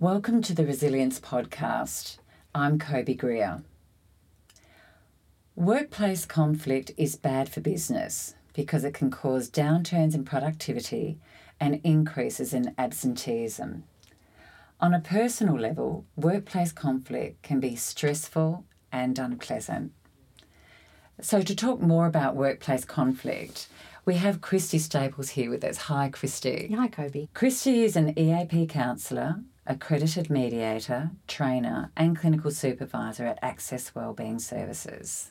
Welcome to the Resilience Podcast. I'm Kobe Greer. Workplace conflict is bad for business because it can cause downturns in productivity and increases in absenteeism. On a personal level, workplace conflict can be stressful and unpleasant. So, to talk more about workplace conflict, we have Christy Staples here with us. Hi, Christy. Hi, Kobe. Christy is an EAP counsellor, accredited mediator, trainer, and clinical supervisor at Access Wellbeing Services.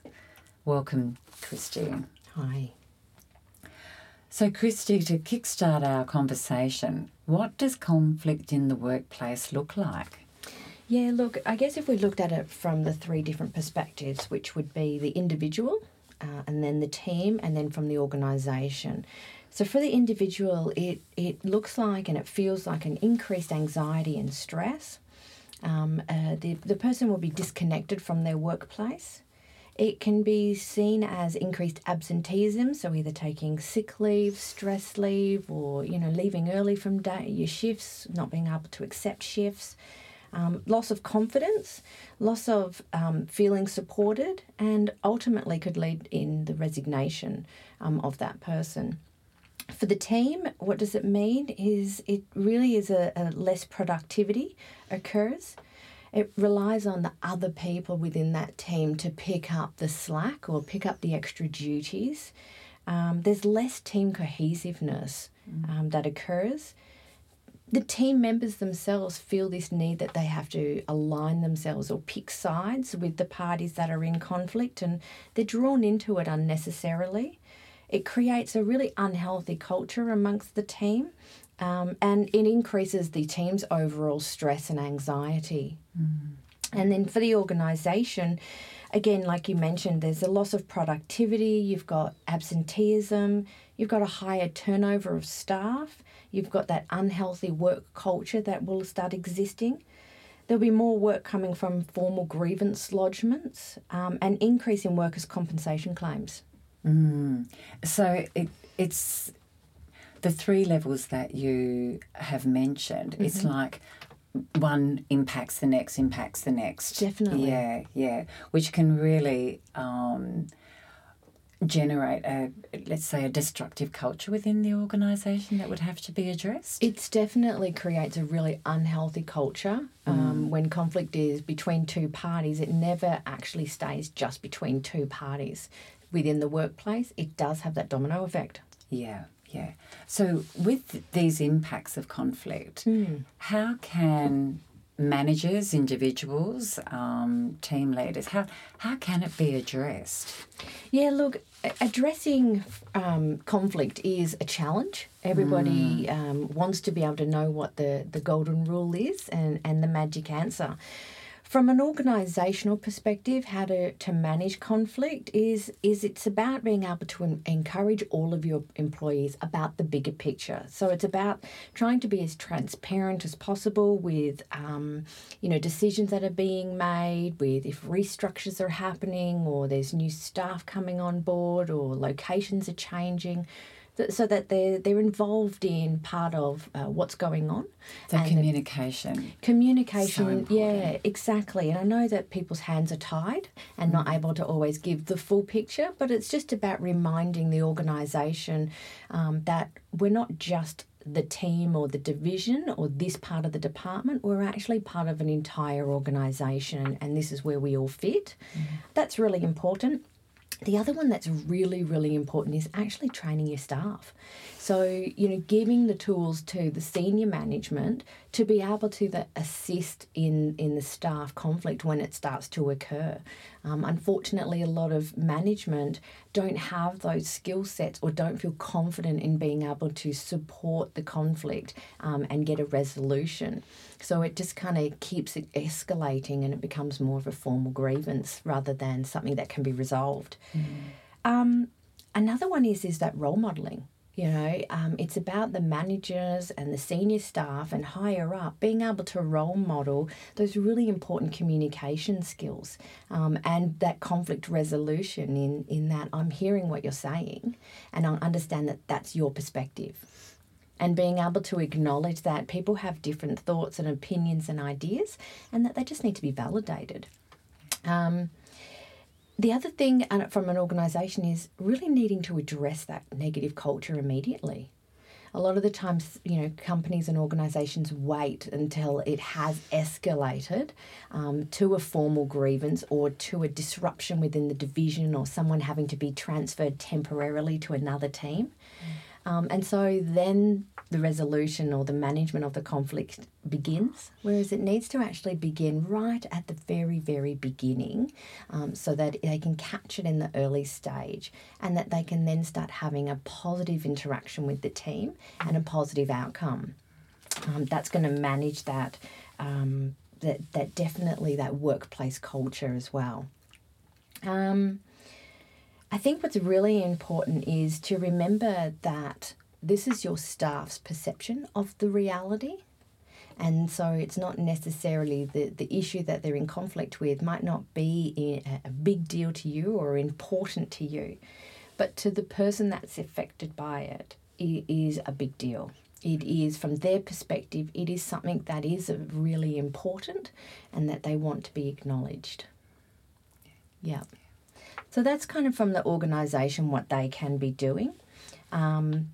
Welcome, Christy. Hi. So, Christy, to kickstart our conversation, what does conflict in the workplace look like? Yeah, look, I guess if we looked at it from the three different perspectives, which would be the individual, uh, and then the team, and then from the organisation. So for the individual, it, it looks like and it feels like an increased anxiety and stress. Um, uh, the, the person will be disconnected from their workplace. It can be seen as increased absenteeism, so either taking sick leave, stress leave, or you know leaving early from day, your shifts, not being able to accept shifts um, loss of confidence, loss of um, feeling supported, and ultimately could lead in the resignation um, of that person. For the team, what does it mean? Is it really is a, a less productivity occurs. It relies on the other people within that team to pick up the slack or pick up the extra duties. Um, there's less team cohesiveness mm. um, that occurs the team members themselves feel this need that they have to align themselves or pick sides with the parties that are in conflict and they're drawn into it unnecessarily. It creates a really unhealthy culture amongst the team um, and it increases the team's overall stress and anxiety. Mm. And then for the organisation, again, like you mentioned, there's a loss of productivity, you've got absenteeism, you've got a higher turnover of staff, you've got that unhealthy work culture that will start existing. There'll be more work coming from formal grievance lodgements um, and increase in workers' compensation claims. Mm. So it, it's the three levels that you have mentioned. Mm-hmm. It's like one impacts the next, impacts the next. Definitely. Yeah, yeah. Which can really um, generate a, let's say, a destructive culture within the organisation that would have to be addressed? It definitely creates a really unhealthy culture. Um, mm. When conflict is between two parties, it never actually stays just between two parties. Within the workplace, it does have that domino effect. Yeah, yeah. So, with these impacts of conflict, mm. how can managers, individuals, um, team leaders, how, how can it be addressed? Yeah, look, addressing um, conflict is a challenge. Everybody mm. um, wants to be able to know what the, the golden rule is and, and the magic answer. From an organisational perspective, how to, to manage conflict is is it's about being able to encourage all of your employees about the bigger picture. So it's about trying to be as transparent as possible with um, you know decisions that are being made, with if restructures are happening or there's new staff coming on board or locations are changing so that they're they're involved in part of uh, what's going on. So communication. communication, so yeah, exactly. And I know that people's hands are tied and mm. not able to always give the full picture, but it's just about reminding the organisation um, that we're not just the team or the division or this part of the department, we're actually part of an entire organisation and this is where we all fit. Mm. That's really important. The other one that's really, really important is actually training your staff. So, you know, giving the tools to the senior management to be able to the, assist in, in the staff conflict when it starts to occur. Um, unfortunately, a lot of management don't have those skill sets or don't feel confident in being able to support the conflict um, and get a resolution. So it just kind of keeps it escalating and it becomes more of a formal grievance rather than something that can be resolved. Mm. Um, another one is is that role modeling. You know, um, it's about the managers and the senior staff and higher up being able to role model those really important communication skills um, and that conflict resolution. In in that, I'm hearing what you're saying, and I understand that that's your perspective. and being able to acknowledge that people have different thoughts and opinions and ideas and that they just need to be validated. Um, the other thing from an organisation is really needing to address that negative culture immediately. A lot of the times, you know, companies and organisations wait until it has escalated um, to a formal grievance or to a disruption within the division or someone having to be transferred temporarily to another team. Mm. Um, and so then the resolution or the management of the conflict begins, whereas it needs to actually begin right at the very, very beginning um, so that they can catch it in the early stage and that they can then start having a positive interaction with the team and a positive outcome. Um, that's going to manage that, um, that, that definitely that workplace culture as well. Um, I think what's really important is to remember that this is your staff's perception of the reality. And so it's not necessarily the, the issue that they're in conflict with might not be a big deal to you or important to you, but to the person that's affected by it, it is a big deal. It is, from their perspective, it is something that is really important and that they want to be acknowledged. Yeah. So that's kind of from the organisation what they can be doing. Um,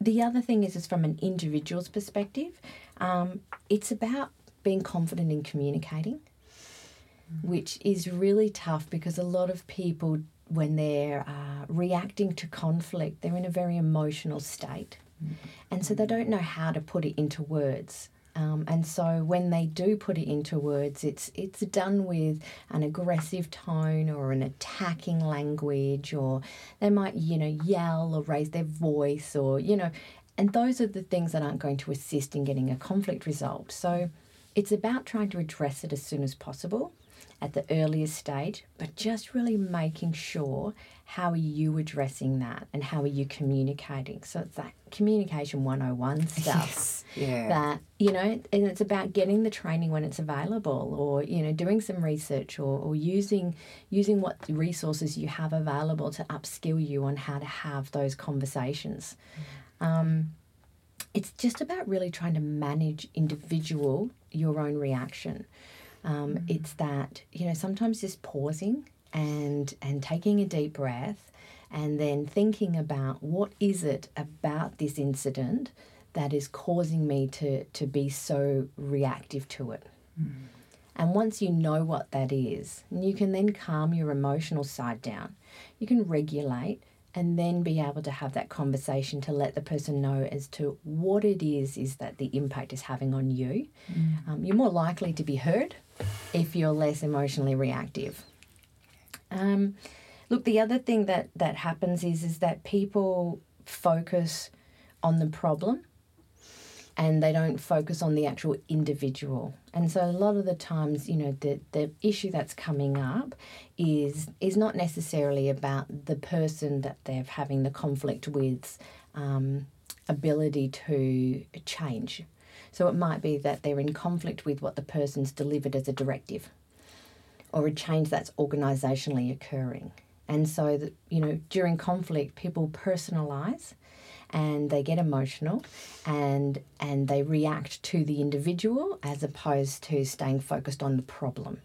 the other thing is, is from an individual's perspective, um, it's about being confident in communicating, which is really tough because a lot of people, when they're uh, reacting to conflict, they're in a very emotional state. And so they don't know how to put it into words. Um, and so when they do put it into words, it's it's done with an aggressive tone or an attacking language, or they might you know yell or raise their voice, or you know, and those are the things that aren't going to assist in getting a conflict resolved. So it's about trying to address it as soon as possible at the earliest stage, but just really making sure how are you addressing that and how are you communicating. So it's that communication 101 stuff. Yes. Yeah. That, you know, and it's about getting the training when it's available or, you know, doing some research or, or using using what resources you have available to upskill you on how to have those conversations. Mm. Um, it's just about really trying to manage individual your own reaction. Um, mm. It's that you know sometimes just pausing and and taking a deep breath, and then thinking about what is it about this incident that is causing me to to be so reactive to it. Mm. And once you know what that is, you can then calm your emotional side down. You can regulate and then be able to have that conversation to let the person know as to what it is is that the impact is having on you. Mm. Um, you're more likely to be heard if you're less emotionally reactive. Um, look, the other thing that that happens is is that people focus on the problem and they don't focus on the actual individual. And so a lot of the times, you know, the, the issue that's coming up is is not necessarily about the person that they're having the conflict with um, ability to change. So it might be that they're in conflict with what the person's delivered as a directive or a change that's organisationally occurring. And so that, you know, during conflict, people personalise and they get emotional and and they react to the individual as opposed to staying focused on the problem.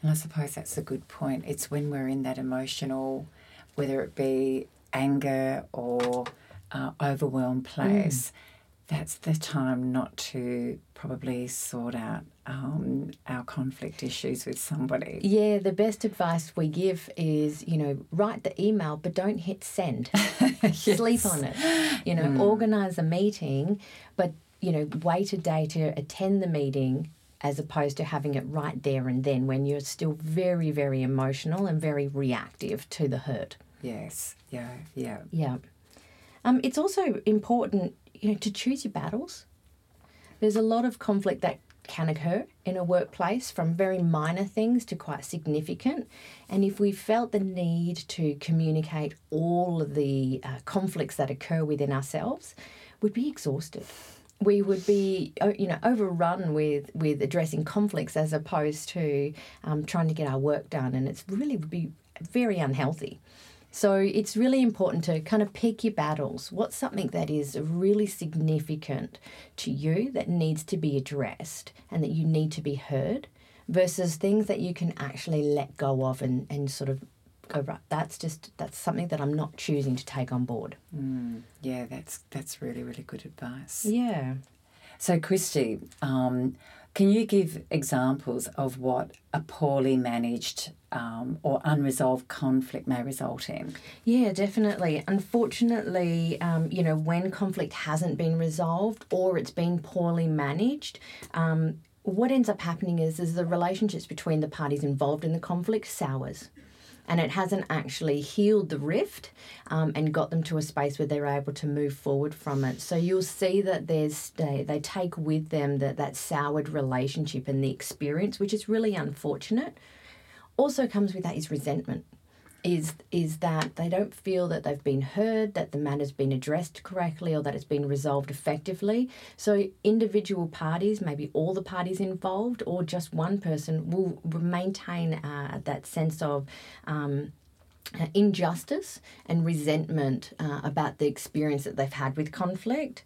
And I suppose that's a good point. It's when we're in that emotional, whether it be anger or uh, overwhelmed place, mm. That's the time not to probably sort out um, our conflict issues with somebody. Yeah, the best advice we give is, you know, write the email, but don't hit send. yes. Sleep on it. You know, mm. organize a meeting, but, you know, wait a day to attend the meeting as opposed to having it right there and then when you're still very, very emotional and very reactive to the hurt. Yes, yeah, yeah. Yeah. Um, it's also important, you know, to choose your battles. There's a lot of conflict that can occur in a workplace from very minor things to quite significant. And if we felt the need to communicate all of the uh, conflicts that occur within ourselves, we'd be exhausted. We would be, you know, overrun with with addressing conflicts as opposed to um, trying to get our work done, and it's really would be very unhealthy. So it's really important to kind of pick your battles. What's something that is really significant to you that needs to be addressed and that you need to be heard versus things that you can actually let go of and, and sort of go right that's just that's something that i'm not choosing to take on board Mm, yeah, that's that's really really good advice. yeah So, Christy, um, can you give examples of what a poorly managed um, or unresolved conflict may result in? Yeah, definitely. Unfortunately, um, you know, when conflict hasn't been resolved or it's been poorly managed, um, what ends up happening is, is the relationships between the parties involved in the conflict sours. And it hasn't actually healed the rift um, and got them to a space where they're able to move forward from it. So you'll see that there's they, they take with them that, that soured relationship and the experience, which is really unfortunate. Also comes with that is resentment is is that they don't feel that they've been heard, that the matter's been addressed correctly, or that it's been resolved effectively. So individual parties, maybe all the parties involved, or just one person, will maintain uh, that sense of. Um, injustice and resentment uh, about the experience that they've had with conflict.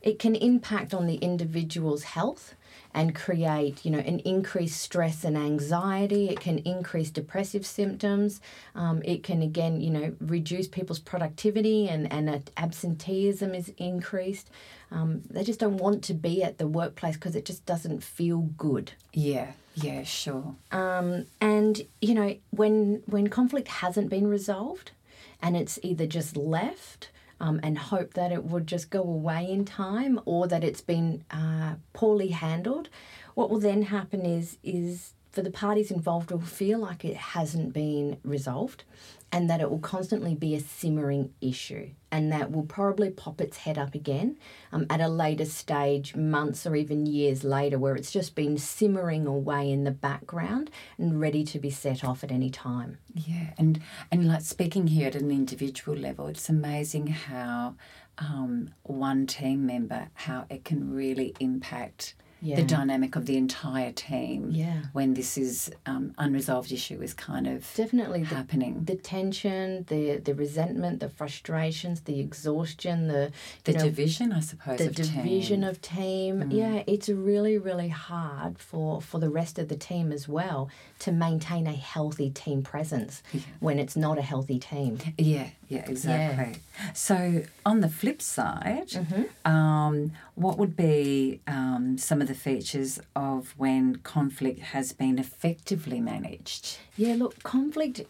It can impact on the individual's health and create, you know, an increased stress and anxiety. It can increase depressive symptoms. Um, it can again, you know, reduce people's productivity and and absenteeism is increased. Um, they just don't want to be at the workplace because it just doesn't feel good. Yeah, yeah, sure. Um, and you know, when when conflict hasn't been resolved, and it's either just left um, and hope that it would just go away in time, or that it's been uh, poorly handled, what will then happen is is for the parties involved will feel like it hasn't been resolved and that it will constantly be a simmering issue and that will probably pop its head up again um, at a later stage, months or even years later, where it's just been simmering away in the background and ready to be set off at any time. Yeah, and and like speaking here at an individual level, it's amazing how um, one team member how it can really impact Yeah. the dynamic of the entire team. Yeah. when this is um, unresolved issue is kind of Definitely happening. the tension, the, the resentment, the frustrations, the exhaustion, the, The know, division, I suppose, the of division team. of team. Yeah, it's really, really hard for, for the rest of the team as well to maintain a healthy team presence when it's not a healthy team. Yeah, yeah, exactly. So on the flip side, um, what would be um, some of the features of when conflict has been effectively managed? Yeah, look, conflict,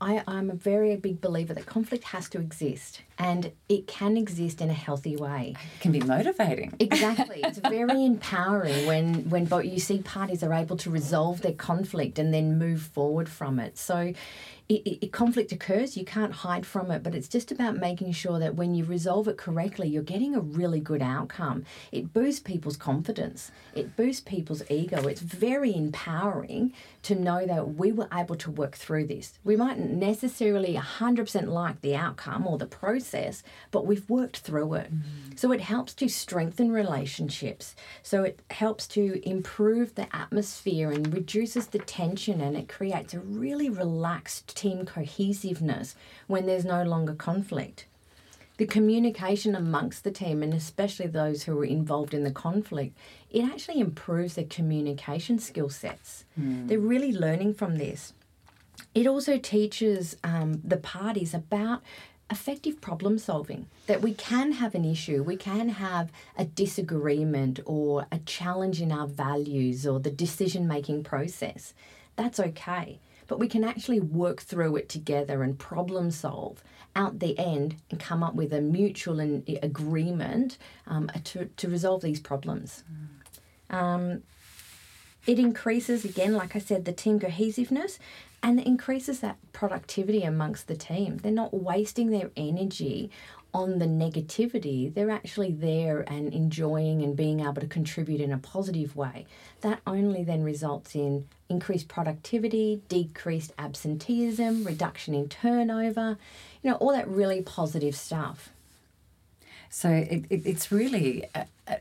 I, I'm a very big believer that conflict has to exist and it can exist in a healthy way. It can be motivating. Exactly. it's very empowering when when both you see parties are able to resolve their conflict and then move forward from it. So it, it, conflict occurs, you can't hide from it, but it's just about making sure that when you resolve it correctly, you're getting a really good outcome. It boosts people's confidence, it boosts people's ego. It's very empowering to know that we were able to work through this. We mightn't necessarily 100% like the outcome or the process, but we've worked through it. Mm-hmm. So it helps to strengthen relationships. So it helps to improve the atmosphere and reduces the tension and it creates a really relaxed team cohesiveness when there's no longer conflict. The communication amongst the team, and especially those who are involved in the conflict, it actually improves their communication skill sets. They're really learning from this. It also teaches um, the parties about effective problem solving that we can have an issue, we can have a disagreement or a challenge in our values or the decision making process. That's okay. But we can actually work through it together and problem solve out the end and come up with a mutual and agreement um, to, to resolve these problems. Um, it increases again like i said the team cohesiveness and it increases that productivity amongst the team they're not wasting their energy on the negativity they're actually there and enjoying and being able to contribute in a positive way. That only then results in increased productivity decreased absenteeism reduction in turnover you know all that really positive stuff. So it, it, it's really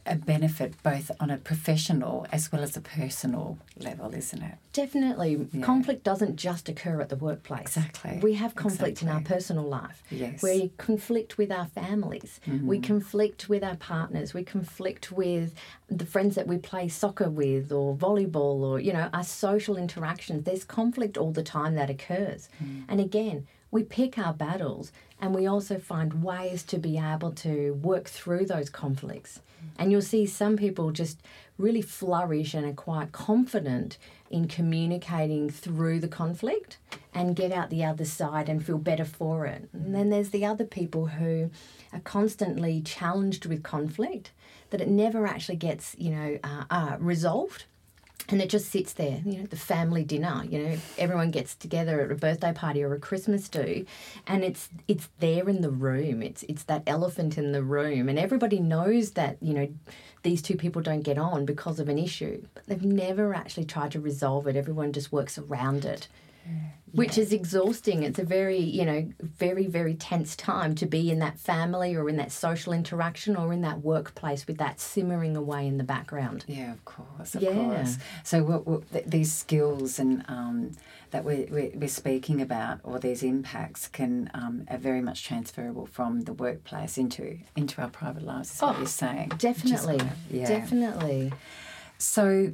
a, benefit both on a professional as well as a personal level, isn't it? Definitely. Yeah. Conflict doesn't just occur at the workplace. Exactly. We have conflict in our personal life. Yes. We conflict with our families. We mm-hmm. conflict with our partners. We conflict with the friends that we play soccer with or volleyball or, you know, our social interactions. There's conflict all the time that occurs. Mm. And again, we pick our battles and we also find ways to be able to work through those conflicts. And you'll see some people just really flourish and are quite confident in communicating through the conflict and get out the other side and feel better for it. And then there's the other people who are constantly challenged with conflict that it never actually gets, you know, uh, uh, resolved and it just sits there you know the family dinner you know everyone gets together at a birthday party or a christmas do and it's it's there in the room. It's it's that elephant in the room and everybody knows that you know these two people don't get on because of an issue. But they've never actually tried to resolve it. Everyone just works around it which is exhausting it's a very you know very very tense time to be in that family or in that social interaction or in that workplace with that simmering away in the background Yeah, of course, of Yeah. course. So what, what th- these skills and um, that we're, we're, we're speaking about, or these impacts, can um, are very much transferable from the workplace into into our private lives. Is what Oh, you're saying? Definitely. Yeah. Definitely. So,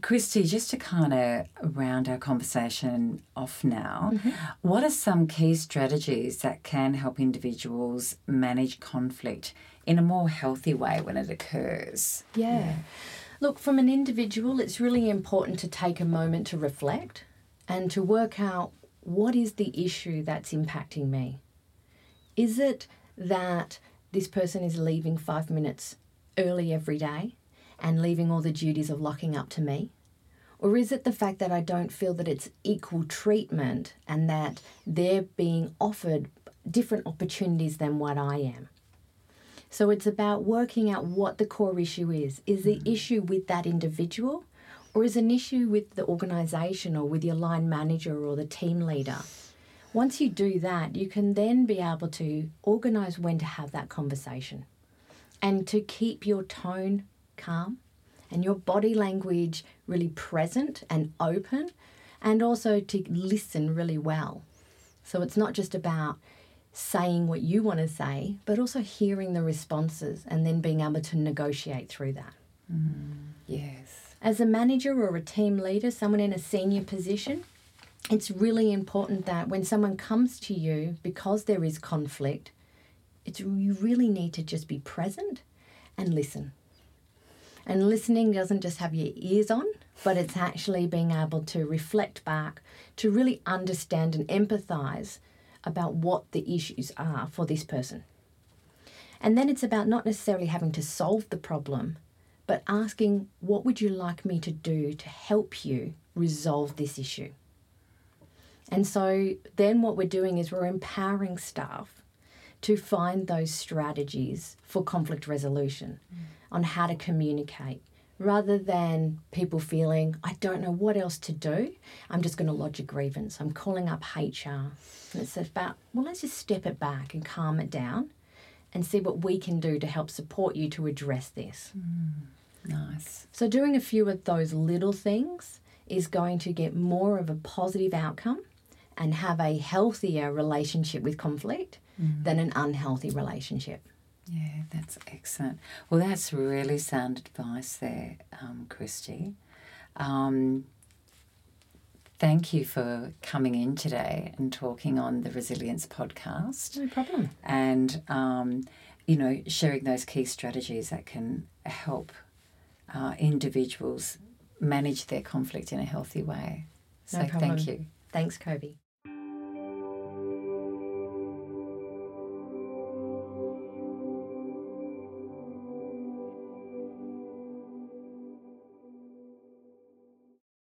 Christy, just to kind of round our conversation off now, mm-hmm. what are some key strategies that can help individuals manage conflict in a more healthy way when it occurs? Yeah. Look, from an individual, it's really important to take a moment to reflect and to work out what is the issue that's impacting me. Is it that this person is leaving five minutes early every day and leaving all the duties of locking up to me? Or is it the fact that I don't feel that it's equal treatment and that they're being offered different opportunities than what I am? So it's about working out what the core issue is. Is the mm-hmm. issue with that individual or is an issue with the organisation or with your line manager or the team leader? Once you do that, you can then be able to organise when to have that conversation and to keep your tone calm and your body language really present and open and also to listen really well. So it's not just about saying what you want to say, but also hearing the responses and then being able to negotiate through that. Mm-hmm. Yes. As a manager or a team leader, someone in a senior position, it's really important that when someone comes to you because there is conflict, it's you really need to just be present and listen. And listening doesn't just have your ears on, but it's actually being able to reflect back to really understand and empathize about what the issues are for this person. And then it's about not necessarily having to solve the problem, but asking, what would you like me to do to help you resolve this issue? And so then what we're doing is we're empowering staff to find those strategies for conflict resolution mm. on how to communicate rather than people feeling, I don't know what else to do. I'm just going to lodge a grievance. I'm calling up HR. And it's about, well, let's just step it back and calm it down and see what we can do to help support you to address this. Mm, nice. So, doing a few of those little things is going to get more of a positive outcome and have a healthier relationship with conflict than an unhealthy relationship. Yeah, that's excellent. Well, that's really sound advice there, um, Christy. Um, thank you for coming in today and talking on the Resilience podcast No problem. and, um, you know, sharing those key strategies that can help uh, individuals manage their conflict in a healthy way. So No problem. thank you. Thanks, Kobe.